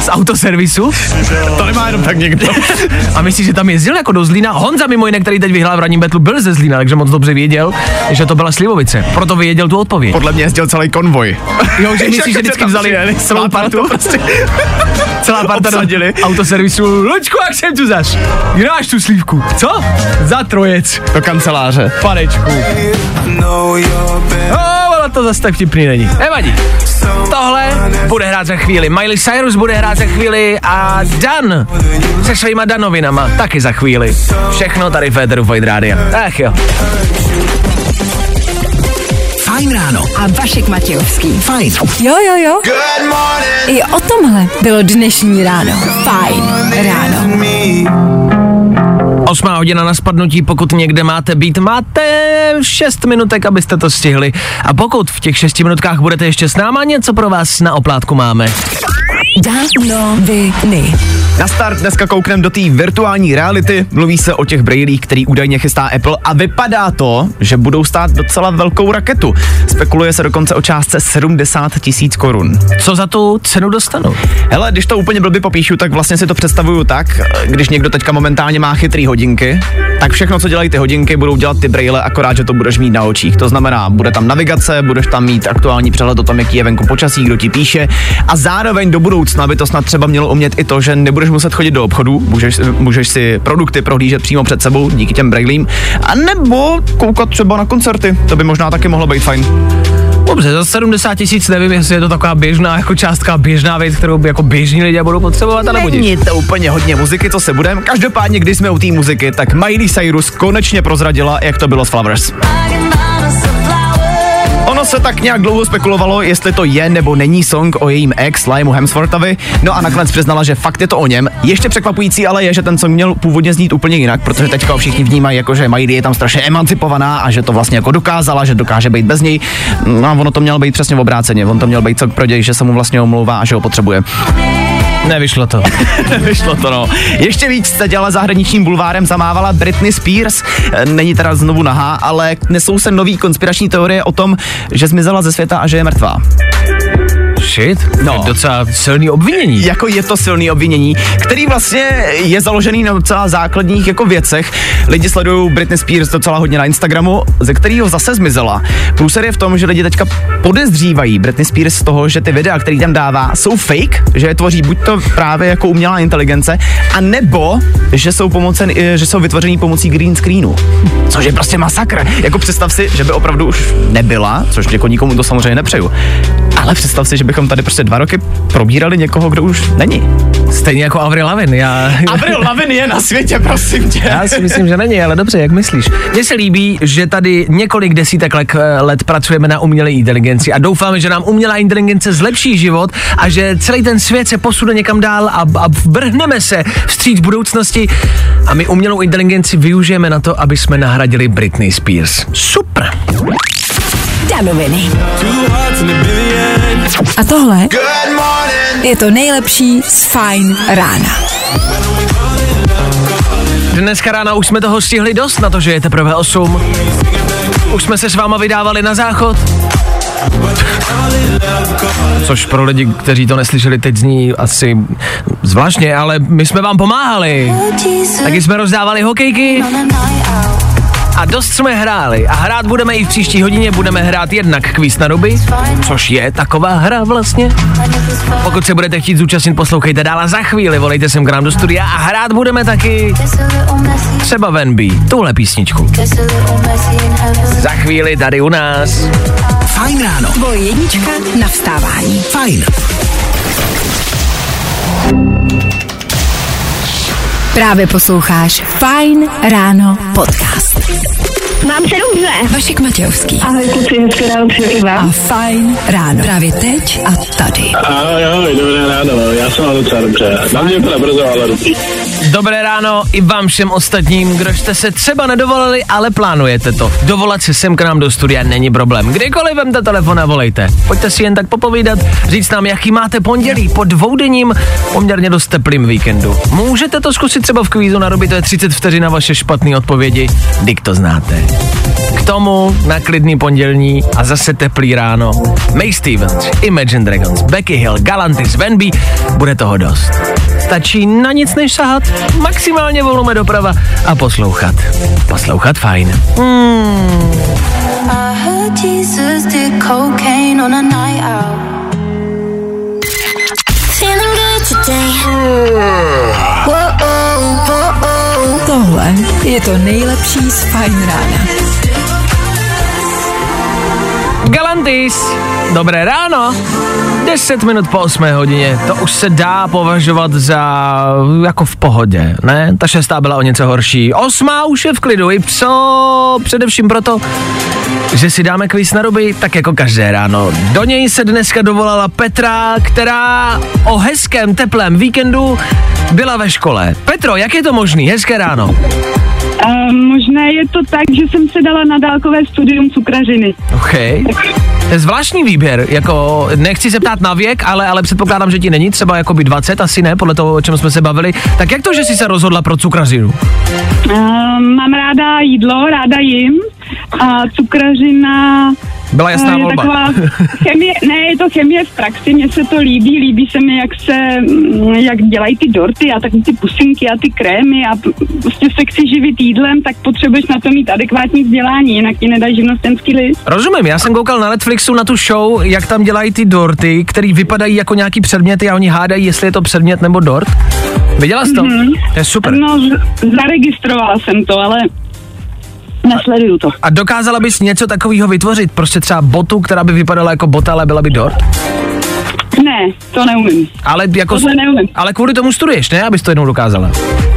Z autoservisu? To nemá jenom tak někdo. <laughs> A myslíš, že tam jezdil jako do Zlína? Honza mimo jiné, který teď vyhrál v ranním betlu, byl ze Zlína, takže moc dobře věděl, že to byla slivovice. Proto věděl tu odpověď. Podle mě jezdil celý konvoj. Jo, že <laughs> myslíš, že vždycky vzali celou partu? Prostě. <laughs> Celá parta do Obsadili. autoservisu. Lučku, jak jsem tu zaš? Máš tu slívku? Co? Za trojec. Do kanceláře. Panečku. know you're better. No, ale to zase tak vtipný není. Nevadí. Tohle bude hrát za chvíli. Miley Cyrus bude hrát za chvíli a Dan se svýma Danovinama taky za chvíli. Všechno tady v Féteru Fight Rádia. Ach jo. Fajn ráno. A Vašek Matějovský. Fajn. Jo, jo, jo. Good morning. I o tomhle bylo dnešní ráno. Fajn ráno. Osmá hodina na spadnutí, pokud někde máte být, máte 6 minutek, abyste to stihli. A pokud v těch 6 minutkách budete ještě s náma, něco pro vás na oplátku máme. Danoviny. Na start dneska koukneme do té virtuální reality. Mluví se o těch brailích, který údajně chystá Apple a vypadá to, že budou stát docela velkou raketu. Spekuluje se dokonce o částce 70 tisíc korun. Co za tu cenu dostanu? Hele, když to úplně blbě popíšu, tak vlastně si to představuju tak, když někdo teďka momentálně má chytrý hodinky, tak všechno, co dělají ty hodinky, budou dělat ty braille, akorát, že to budeš mít na očích. To znamená, bude tam navigace, budeš tam mít aktuální přehled o tom, jaký je venku počasí, kdo ti píše a zároveň do budoucna by to snad třeba mělo umět i to, že nebudeš muset chodit do obchodu, můžeš, můžeš si produkty prohlížet přímo před sebou díky těm brailím, a nebo koukat třeba na koncerty, to by možná taky mohlo být fajn. Dobře, za 70 tisíc nevím, jestli je to taková běžná jako částka, běžná věc, kterou by jako běžní lidé budou potřebovat, ale budíš. Není to úplně hodně muziky, co se budem. Každopádně, když jsme u té muziky, tak Miley Cyrus konečně prozradila, jak to bylo s Flowers. Ono se tak nějak dlouho spekulovalo, jestli to je nebo není song o jejím ex Liamu Hemsworthovi, no a nakonec přiznala, že fakt je to o něm. Ještě překvapující ale je, že ten song měl původně znít úplně jinak, protože teďka všichni vnímají jako, že Miley je tam strašně emancipovaná a že to vlastně jako dokázala, že dokáže být bez něj. No a ono to mělo být přesně obráceně, on to měl být song pro děj, že se mu vlastně omlouvá a že ho potřebuje. Nevyšlo to. <laughs> Vyšlo to, no. Ještě víc se dělala zahraničním bulvárem zamávala Britney Spears. E, Není teda znovu nahá, ale nesou se nový konspirační teorie o tom, že zmizela ze světa a že je mrtvá. Shit, No. to je docela silný obvinění. Jako je to silný obvinění, který vlastně je založený na docela základních jako věcech. Lidi sledují Britney Spears docela hodně na Instagramu, ze kterého zase zmizela. Průser je v tom, že lidi teďka podezřívají Britney Spears z toho, že ty videa, který tam dává, jsou fake, že je tvoří buď to právě jako umělá inteligence, a nebo že jsou, pomocen, eh, že jsou vytvořený pomocí green screenu. Což je prostě masakr. Jako představ si, že by opravdu už nebyla, což jako nikomu to samozřejmě nepřeju. Ale představ si, že bychom tady prostě dva roky probírali někoho, kdo už není. Stejně jako Avril Lavigne. Já, Avril Lavigne je na světě, prosím tě. já si myslím, že není, ale dobře, jak myslíš? Mně se líbí, že tady několik desítek let, let pracujeme na umělé inteligenci a doufáme, že nám umělá inteligence zlepší život a že celý ten svět se posune někam dál a, a vrhneme se vstříc budoucnosti a my umělou inteligenci využijeme na to, aby jsme nahradili Britney Spears. Super. Danoviny. A a tohle je to nejlepší z Fine rána. Dneska rána už jsme toho stihli dost na to, že je teprve 8. Už jsme se s váma vydávali na záchod. Což pro lidi, kteří to neslyšeli, teď zní asi zvláštně, ale my jsme vám pomáhali. Taky jsme rozdávali hokejky a dost jsme hráli a hrát budeme i v příští hodině, budeme hrát jednak kvíz na ruby, což je taková hra vlastně. Pokud se budete chtít zúčastnit, poslouchejte dál a za chvíli volejte sem k nám do studia a hrát budeme taky třeba Venby, tuhle písničku. Za chvíli tady u nás. Fajn ráno. Tvoje jednička na vstávání. Fajn. Právě posloucháš Fine Ráno podcast. Mám se dobře. Vašek Matějovský. Ahoj, kluci, hezké ráno přeju vám. A Fajn ráno. Právě teď a tady. Ahoj, ahoj, dobré ráno. No, já jsem docela dobře. Na mě to brzo, ale. Dobré ráno i vám všem ostatním, kdo jste se třeba nedovolili, ale plánujete to. Dovolat se sem k nám do studia není problém. Kdykoliv vemte telefon a volejte. Pojďte si jen tak popovídat, říct nám, jaký máte pondělí po dvoudenním poměrně dost teplým víkendu. Můžete to zkusit třeba v kvízu na to je 30 vteřin na vaše špatné odpovědi, dik to znáte. K tomu na klidný pondělní a zase teplý ráno. May Stevens, Imagine Dragons, Becky Hill, Galantis, Venby, bude toho dost. Stačí na nic než sahat maximálně volume doprava a poslouchat. Poslouchat fajn. Hmm. Tohle je to nejlepší z Fajn rána. Galantis. Dobré ráno. 10 minut po 8 hodině, to už se dá považovat za jako v pohodě, ne? Ta šestá byla o něco horší. Osmá už je v klidu, i pso, Především proto, že si dáme kvíz na ruby, tak jako každé ráno. Do něj se dneska dovolala Petra, která o hezkém teplém víkendu byla ve škole. Petro, jak je to možný? Hezké ráno. A možné je to tak, že jsem se dala na dálkové studium cukražiny. OK. Zvláštní výběr, jako nechci se ptát na věk, ale, ale předpokládám, že ti není třeba jakoby 20, asi ne, podle toho, o čem jsme se bavili. Tak jak to, že jsi se rozhodla pro cukrařinu? Um, mám ráda jídlo, ráda jim a cukrařina byla jasná eh, je volba. Taková chemie, ne, je to chemie v praxi, mně se to líbí, líbí se mi, jak se, mm, jak dělají ty dorty a tak ty pusinky a ty krémy a prostě se chci živit jídlem, tak potřebuješ na to mít adekvátní vzdělání, jinak ti nedají živnostenský list. Rozumím, já jsem koukal na Netflixu na tu show, jak tam dělají ty dorty, které vypadají jako nějaký předměty a oni hádají, jestli je to předmět nebo dort. Viděla jsi to? Mm-hmm. To je super. No, z- zaregistrovala jsem to, ale Nesleduju to. A dokázala bys něco takového vytvořit? Prostě třeba botu, která by vypadala jako bota, ale byla by dort? Ne, to neumím. Ale jako... Tohle neumím. Ale kvůli tomu studuješ, ne? Abys to jednou dokázala.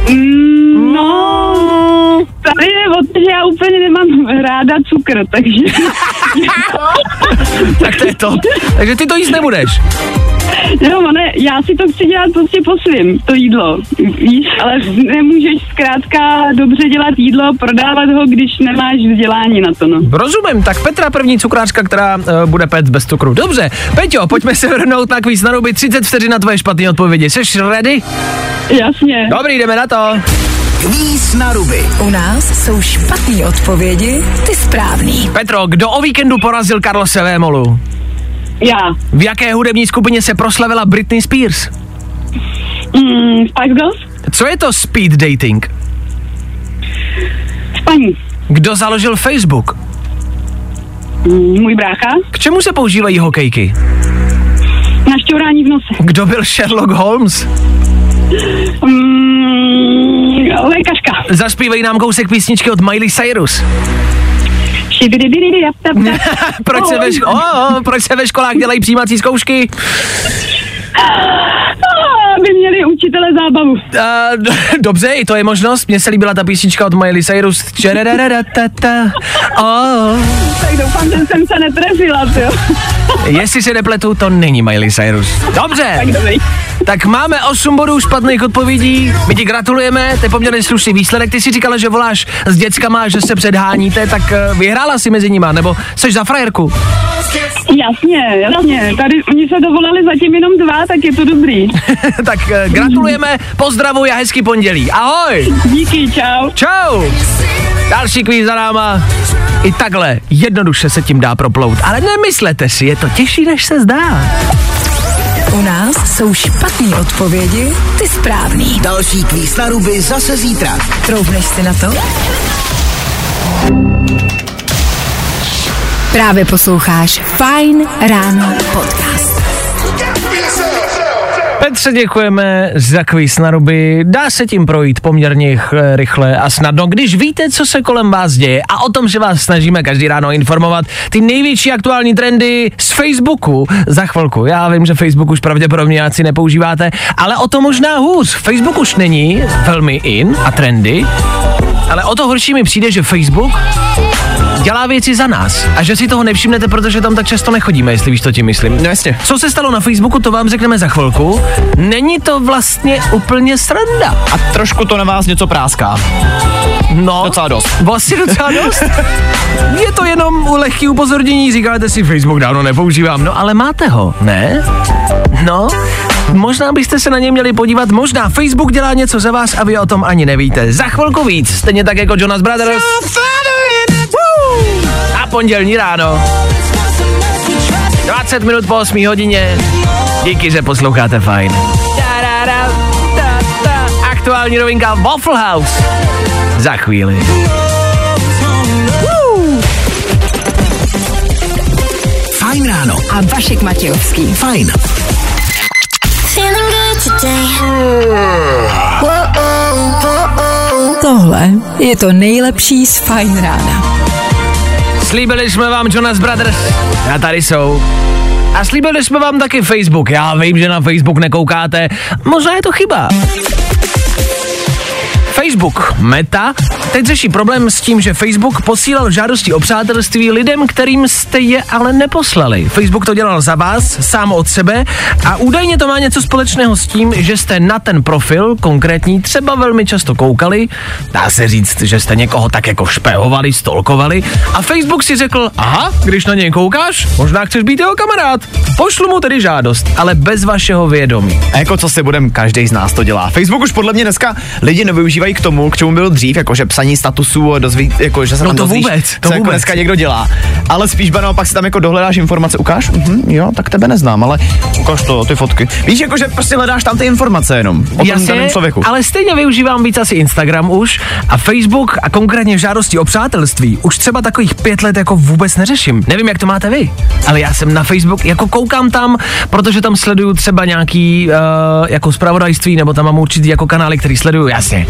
Mm, no, tady je o to, že já úplně nemám ráda cukr, takže... <laughs> tak to je to. Takže ty to jíst nebudeš. No, ne, já si to chci dělat prostě po svým, to jídlo. Víš, ale nemůžeš zkrátka dobře dělat jídlo, prodávat ho, když nemáš vzdělání na to, no. Rozumím, tak Petra první cukráčka, která uh, bude pet bez cukru. Dobře, Peťo, pojďme se vrhnout na kvíc na ruby 30 vteřin na tvoje špatné odpovědi. Jsi ready? Jasně. Dobrý, jdeme na to. Kvíz na ruby. U nás jsou špatné odpovědi, ty správný. Petro, kdo o víkendu porazil Karlose Vémolu? Já. V jaké hudební skupině se proslavila Britney Spears? Mm, Spice Girls. Co je to speed dating? Spaní. Kdo založil Facebook? Mm, můj brácha. K čemu se používají hokejky? Na šťourání v nose. Kdo byl Sherlock Holmes? Mm, lékařka. Zaspívej nám kousek písničky od Miley Cyrus. <laughs> proč, se ve ško- oh, proč se ve školách dělají přijímací zkoušky? By měli učitele zábavu. Uh, d- dobře, i to je možnost. Mně se líbila ta písnička od Miley Cyrus. Oh. Tak doufám, že jsem se netrefila, jo. Jestli se nepletu, to není Miley Cyrus. Dobře. Tak. Tak máme 8 bodů špatných odpovědí. My ti gratulujeme, to je poměrně slušný výsledek. Ty si říkala, že voláš s dětskama, že se předháníte, tak vyhrála si mezi nima, nebo jsi za frajerku? Jasně, jasně. Tady oni se dovolali zatím jenom dva, tak je to dobrý. tak eh, gratulujeme, pozdravuj a hezký pondělí. Ahoj! Díky, čau. Čau! Další kvíz za náma. I takhle jednoduše se tím dá proplout. Ale nemyslete si, je to těžší, než se zdá. U nás jsou špatné odpovědi, ty správný. Další kvíz na ruby zase zítra. Troubneš si na to? Právě posloucháš Fine Ráno podcast. Petře, děkujeme za kvíz na ruby. Dá se tím projít poměrně ch- rychle a snadno, když víte, co se kolem vás děje a o tom, že vás snažíme každý ráno informovat ty největší aktuální trendy z Facebooku. Za chvilku. Já vím, že Facebook už pravděpodobně nějací nepoužíváte, ale o to možná hůř. Facebook už není velmi in a trendy, ale o to horší mi přijde, že Facebook dělá věci za nás a že si toho nevšimnete, protože tam tak často nechodíme, jestli víš, to tím myslím. No jasně. Co se stalo na Facebooku, to vám řekneme za chvilku. Není to vlastně úplně sranda. A trošku to na vás něco práská. No, Docela dost. Vlastně docela dost. Je to jenom lehký upozornění, říkáte si, Facebook dávno nepoužívám, no ale máte ho, ne? No, možná byste se na něj měli podívat, možná Facebook dělá něco za vás a vy o tom ani nevíte. Za chvilku víc, stejně tak jako Jonas Brothers. Pondělní ráno. 20 minut po 8 hodině. Díky, že posloucháte fajn. Aktuální novinka Waffle House. Za chvíli. Fajn ráno. A Vašek Matějovský. Fajn. Tohle je to nejlepší z Fine Rána. Slíbili jsme vám Jonas Brothers a tady jsou. A slíbili jsme vám taky Facebook. Já vím, že na Facebook nekoukáte. Možná je to chyba. Facebook, Meta, teď řeší problém s tím, že Facebook posílal žádosti o přátelství lidem, kterým jste je ale neposlali. Facebook to dělal za vás, sám od sebe a údajně to má něco společného s tím, že jste na ten profil konkrétní třeba velmi často koukali, dá se říct, že jste někoho tak jako špehovali, stolkovali a Facebook si řekl, aha, když na něj koukáš, možná chceš být jeho kamarád. Pošlu mu tedy žádost, ale bez vašeho vědomí. A jako co si budem, každý z nás to dělá. Facebook už podle mě dneska lidi nevyužívají k tomu, k čemu byl dřív, jakože psaní statusů, a dozví, jako, že se No tam to dozvíš, vůbec, to co jako vůbec. dneska někdo dělá. Ale spíš ba naopak si tam jako dohledáš informace, ukáž? Mhm, jo, tak tebe neznám, ale ukáž to, ty fotky. Víš, jako že prostě hledáš tam ty informace jenom o tom daném člověku. ale stejně využívám víc asi Instagram už a Facebook a konkrétně v žádosti o přátelství už třeba takových pět let jako vůbec neřeším. Nevím, jak to máte vy, ale já jsem na Facebook, jako koukám tam, protože tam sleduju třeba nějaký uh, jako zpravodajství, nebo tam mám určitý jako kanály, který sleduju, jasně.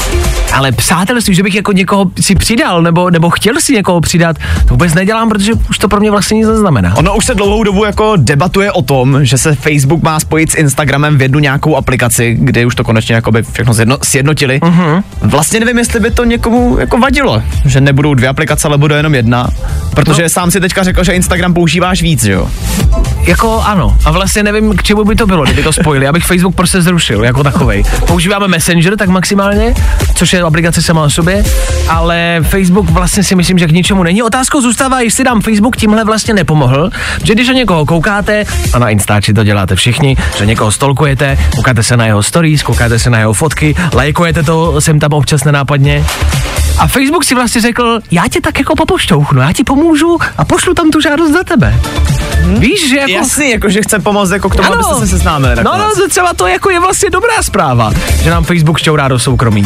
Ale přátelství, že bych jako někoho si přidal, nebo, nebo chtěl si někoho přidat, to vůbec nedělám, protože už to pro mě vlastně nic neznamená. Ono už se dlouhou dobu jako debatuje o tom, že se Facebook má spojit s Instagramem v jednu nějakou aplikaci, kde už to konečně jakoby všechno zjedno, sjednotili. Uh-huh. Vlastně nevím, jestli by to někomu jako vadilo, že nebudou dvě aplikace, ale bude jenom jedna. Protože no. sám si teďka řekl, že Instagram používáš víc, že jo? Jako ano. A vlastně nevím, k čemu by to bylo, kdyby to spojili. Abych Facebook prostě zrušil jako takovej. Používáme Messenger tak maximálně, což je aplikace sama o sobě, ale Facebook vlastně si myslím, že k ničemu není. Otázkou zůstává, jestli nám Facebook tímhle vlastně nepomohl, že když na někoho koukáte, a na Instači to děláte všichni, že někoho stolkujete, koukáte se na jeho stories, koukáte se na jeho fotky, lajkujete to sem tam občas nenápadně. A Facebook si vlastně řekl, já tě tak jako popošťouchnu, já ti pomůžu a pošlu tam tu žádost za tebe. Víš, že jako... Jasný, jako že chce pomoct jako k tomu, Ano. abyste se seznámili. No, nakonec. no, třeba to jako je vlastně dobrá zpráva, že nám Facebook šťourá do soukromí.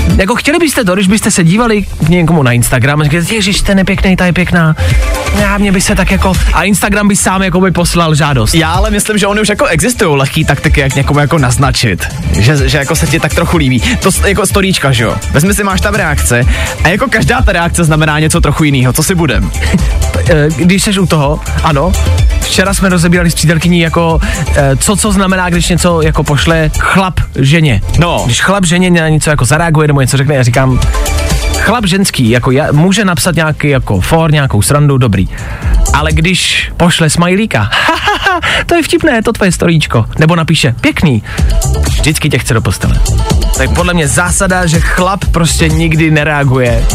Jako chtěli byste to, když byste se dívali k někomu na Instagram a říkáte, ježiš, ten je pěkný, ta je pěkná. Já, mě by se tak jako, a Instagram by sám jako by poslal žádost. Já ale myslím, že oni už jako existují lehký taktiky, jak někomu jako naznačit, že, že jako se ti tak trochu líbí. To jako storíčka, že jo? Vezmi si, máš tam reakce a jako každá ta reakce znamená něco trochu jiného. Co si budem? <laughs> Eh, Když jsi u toho, ano, včera jsme rozebírali s přítelkyní jako, eh, co co znamená, když něco jako pošle chlap ženě. No. Když chlap ženě na něco jako zareaguje nebo něco řekne, já říkám, chlap ženský, jako já, může napsat nějaký jako for, nějakou srandu, dobrý. Ale když pošle smajlíka, <laughs> to je vtipné, to tvoje storíčko. Nebo napíše, pěkný, vždycky tě chce do postele. Tak podle mě zásada, že chlap prostě nikdy nereaguje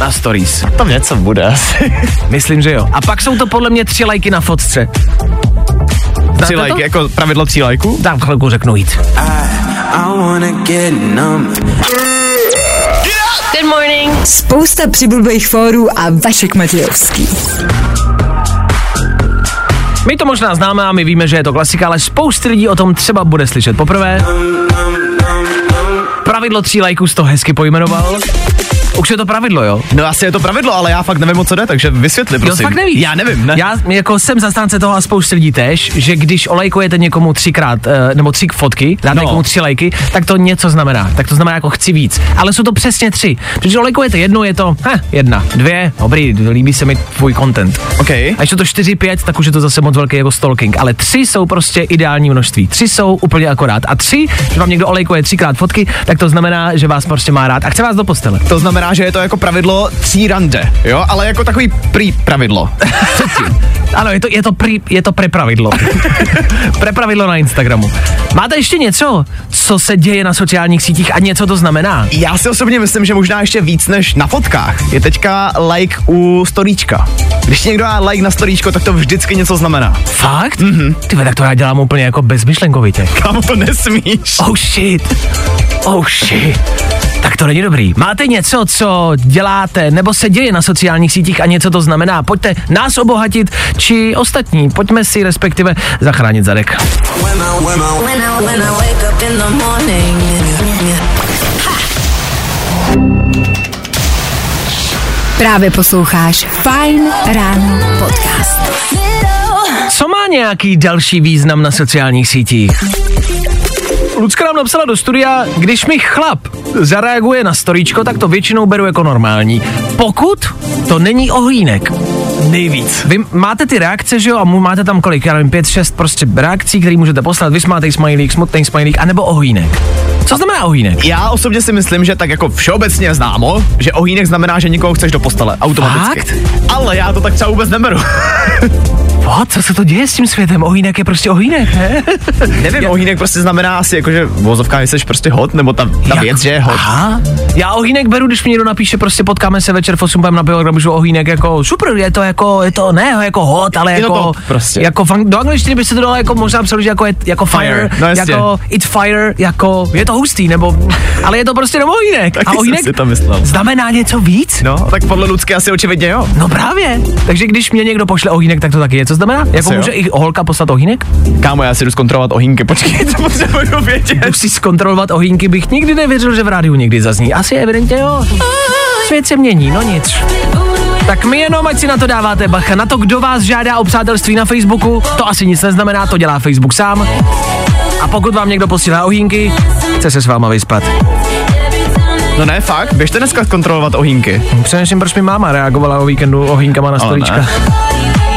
na stories. Tam něco bude asi. <laughs> Myslím, že jo. A pak jsou to podle mě tři lajky na fotce. Znáte Tři to? lajky, jako pravidlo tří lajků? Dám chvilku řeknu jít. I wanna get numb. Good morning. Spousta přibulbých fórů a Vašek Matějovský. My to možná známe a my víme, že je to klasika, ale spousty lidí o tom třeba bude slyšet poprvé. Pravidlo tří lajků z toho hezky pojmenoval. Už je to pravidlo, jo? No asi je to pravidlo, ale já fakt nevím, o co jde, takže vysvětli, prosím. Jo, fakt nevíš. Já nevím, ne? Já jako jsem zastánce toho a spoustu lidí tež, že když olejkujete někomu třikrát, uh, nebo tři fotky, dáte No. někomu tři lajky, tak to něco znamená. Tak to znamená jako chci víc. Ale jsou to přesně tři. Protože olejkujete jednou, je to heh, jedna, dvě, dobrý, líbí se mi tvůj content. OK. A když to 4, 5, tak už je to zase moc velký jako stalking. Ale tři jsou prostě ideální množství. Tři jsou úplně akorát. A tři, že vám někdo olejkuje třikrát fotky, tak to znamená, že vás prostě má rád a chce vás do postele. To znamená, že je to jako pravidlo tří rande, jo? Ale jako takový prý pravidlo. <laughs> Ano, je to, je to, pri, je to prepravidlo. <laughs> prepravidlo na Instagramu. Máte ještě něco, co se děje na sociálních sítích a něco to znamená? Já si osobně myslím, že možná ještě víc než na fotkách. Je teďka like u storíčka. Když někdo dá like na storíčko, tak to vždycky něco znamená. Fakt? Mhm. Ty tak to já dělám úplně jako bezmyšlenkovitě. Kam to nesmíš? Oh shit. Oh shit. Tak to není dobrý. Máte něco, co děláte nebo se děje na sociálních sítích a něco to znamená? Pojďte nás obohatit, či ostatní. Pojďme si respektive zachránit zadek. When I, when I, when I wake up in the morning. Právě posloucháš Fine Ráno podcast. Co má nějaký další význam na sociálních sítích? Lucka nám napsala do studia, když mi chlap zareaguje na storíčko, tak to většinou beru jako normální. Pokud to není ohýnek. Nejvíc. Vy máte ty reakce, že jo, a mu máte tam kolik, já nevím, pět, šest prostě reakcí, které můžete poslat, vysmátej smajlík, smutný smajlík, anebo ohýnek. Co znamená ohýnek? Já osobně si myslím, že tak jako všeobecně známo, že ohýnek znamená, že někoho chceš do postele, automaticky. Fakt? Ale já to tak třeba vůbec neberu. <laughs> What? Co se to děje s tím světem? Ohýnek je prostě ohýnek, ne? <laughs> Nevím, ohýnek prostě znamená asi jako, že v vozovkách jsi prostě hot, nebo ta, ta věc, že je hot. Aha. Já ohýnek beru, když mi někdo napíše, prostě potkáme se večer v 8 budeme na a můžu ohýnek jako super, je to jako, je to ne jako hot, ale Je to jako, top prostě. jako fang, do angličtiny by se to dalo jako možná přeložit jako, jako fire, Fire, no jasně. jako it's fire, jako je to hustý, nebo, <laughs> ale je to prostě jenom ohýnek. Taky a jsem ohýnek si to myslel. znamená něco víc? No, tak podle Lucky asi očividně jo. No právě. Takže když mě někdo pošle ohýnek, tak to taky je. Co znamená? Jako jo. může i holka poslat ohýnek? Kámo, já si jdu zkontrolovat ohýnky, počkej, to potřebuju vědět. Musí zkontrolovat ohýnky, bych nikdy nevěřil, že v rádiu někdy zazní. Asi evidentně jo. Svět se mění, no nic. Tak my jenom, ať si na to dáváte bacha. Na to, kdo vás žádá o přátelství na Facebooku, to asi nic neznamená, to dělá Facebook sám. A pokud vám někdo posílá ohýnky, chce se s váma vyspat. No ne, fakt, běžte dneska zkontrolovat ohýnky. Přemýšlím, proč mi máma reagovala o víkendu ohýnkama na stolíčka.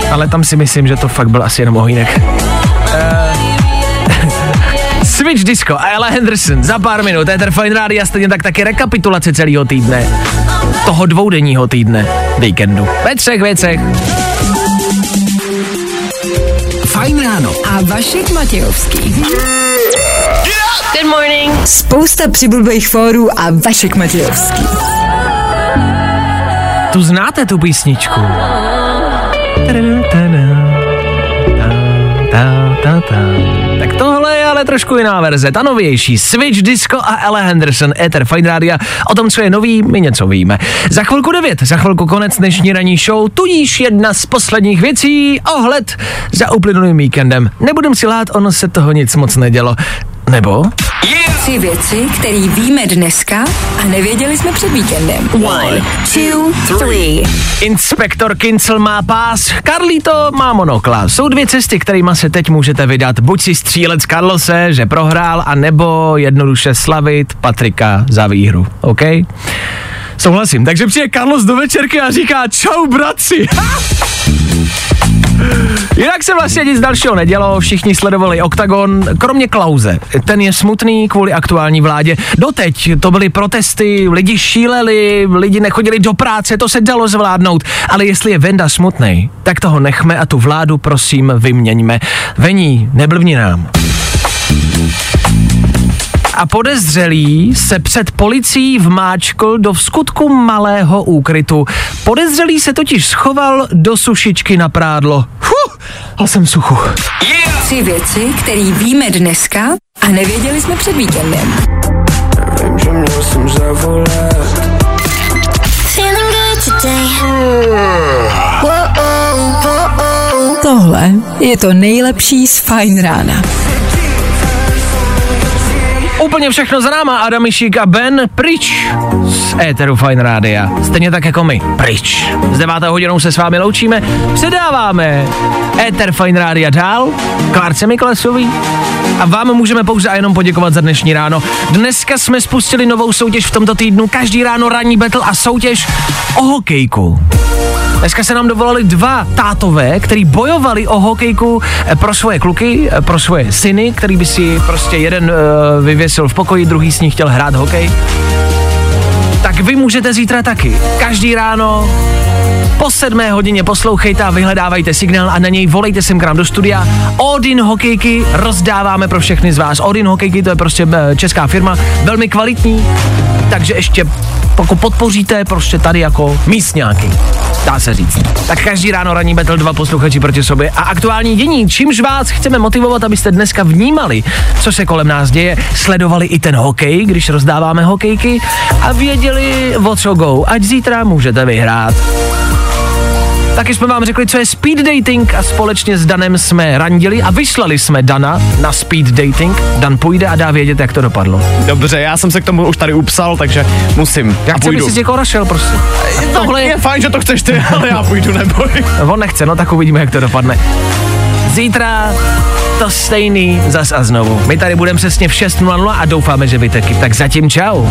<laughs> Ale tam si myslím, že to fakt byl asi jenom ohýnek. Eh, <laughs> Switch Disco a Ella Henderson za pár minut. Ether Fine Radio a stejně tak taky rekapitulace celého týdne. Toho dvoudenního týdne. Víkendu. Ve třech věcech. Fajn ráno. A Vašek Matějovský. Good morning. Spousta přibulbých fórů a Vašek Matějovský. Tu znáte tu písničku? Tak tohle je ale trošku jiná verze, ta novější. Switch Disco a Ella Henderson, Ether Fine Radio. O tom, co je nový, my něco víme. Za chvilku 9, za chvilku konec dnešní ranní show, tudíž jedna z posledních věcí, ohled za uplynulým víkendem. Nebudem si lát, ono se toho nic moc nedělo. Nebo? Tři věci, které víme dneska a nevěděli jsme před víkendem. One, two, three. Inspektor Kincel má pás, Carlito má monokla. Jsou dvě cesty, kterými se teď můžete vydat. Buď si střílec Carlose, že prohrál, a nebo jednoduše slavit Patrika za výhru. OK? Souhlasím. Takže přijde Carlos do večerky a říká čau bratři. <laughs> Jinak se vlastně nic dalšího nedělo, všichni sledovali OKTAGON, kromě Klauze. Ten je smutný kvůli aktuální vládě. Doteď to byly protesty, lidi šíleli, lidi nechodili do práce, to se dalo zvládnout. Ale jestli je Venda smutný, tak toho nechme a tu vládu prosím vyměňme. Vení, neblvni nám a podezřelý se před policií vmáčkl do vskutku malého úkrytu. Podezřelý se totiž schoval do sušičky na prádlo. Huh, a jsem suchu. Yeah! Tři věci, které víme dneska a nevěděli jsme před víkendem. Vím, že měl jsem zavolat. Tohle je to nejlepší z Fine Rána. Úplně všechno za náma, Adam Mišík a Ben pryč z Éteru Fine Rádia. Stejně tak jako my, pryč. S devátou hodinou se s vámi loučíme, předáváme Éter Fine Rádia dál, Klárce Miklesový a vám můžeme pouze a jenom poděkovat za dnešní ráno. Dneska jsme spustili novou soutěž v tomto týdnu, každý ráno ranní battle a soutěž o hokejku. Dneska se nám dovolali dva tátové, který bojovali o hokejku eh, pro svoje kluky, eh, pro svoje syny, který by si prostě jeden uh, vyvěsil v pokoji, druhý s ní chtěl hrát hokej. Tak vy můžete zítra taky. Každý ráno po sedmé hodině poslouchejte a vyhledávajte signál a na něj volejte sem k nám do studia. Odin Hokejky rozdáváme pro všechny z vás. Odin Hokejky to je prostě česká firma, velmi kvalitní, takže ještě pokud podpoříte prostě tady jako místňáky, dá se říct. Tak každý ráno ranní battle dva posluchači proti sobě a aktuální dění, čímž vás chceme motivovat, abyste dneska vnímali, co se kolem nás děje, sledovali i ten hokej, když rozdáváme hokejky a věděli o co go, ať zítra můžete vyhrát. Taky jsme vám řekli, co je speed dating a společně s Danem jsme randili a vyslali jsme Dana na speed dating. Dan půjde a dá vědět, jak to dopadlo. Dobře, já jsem se k tomu už tady upsal, takže musím. Já a chci, aby jsi někoho našel, prostě. Tohle je fajn, že to chceš ty, ale já půjdu, neboj. <laughs> On nechce, no tak uvidíme, jak to dopadne. Zítra to stejný zas a znovu. My tady budeme přesně v 6.00 a doufáme, že vy taky. Tak zatím čau.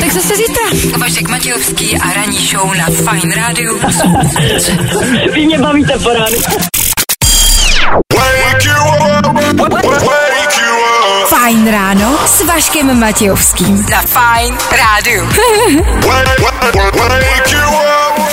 Tak zase zítra. Vašek Matějovský a ranní show na Fine Rádiu. Vy mě bavíte po ránu. Fajn ráno s Vaškem Matějovským. Na Fine Rádiu. <laughs>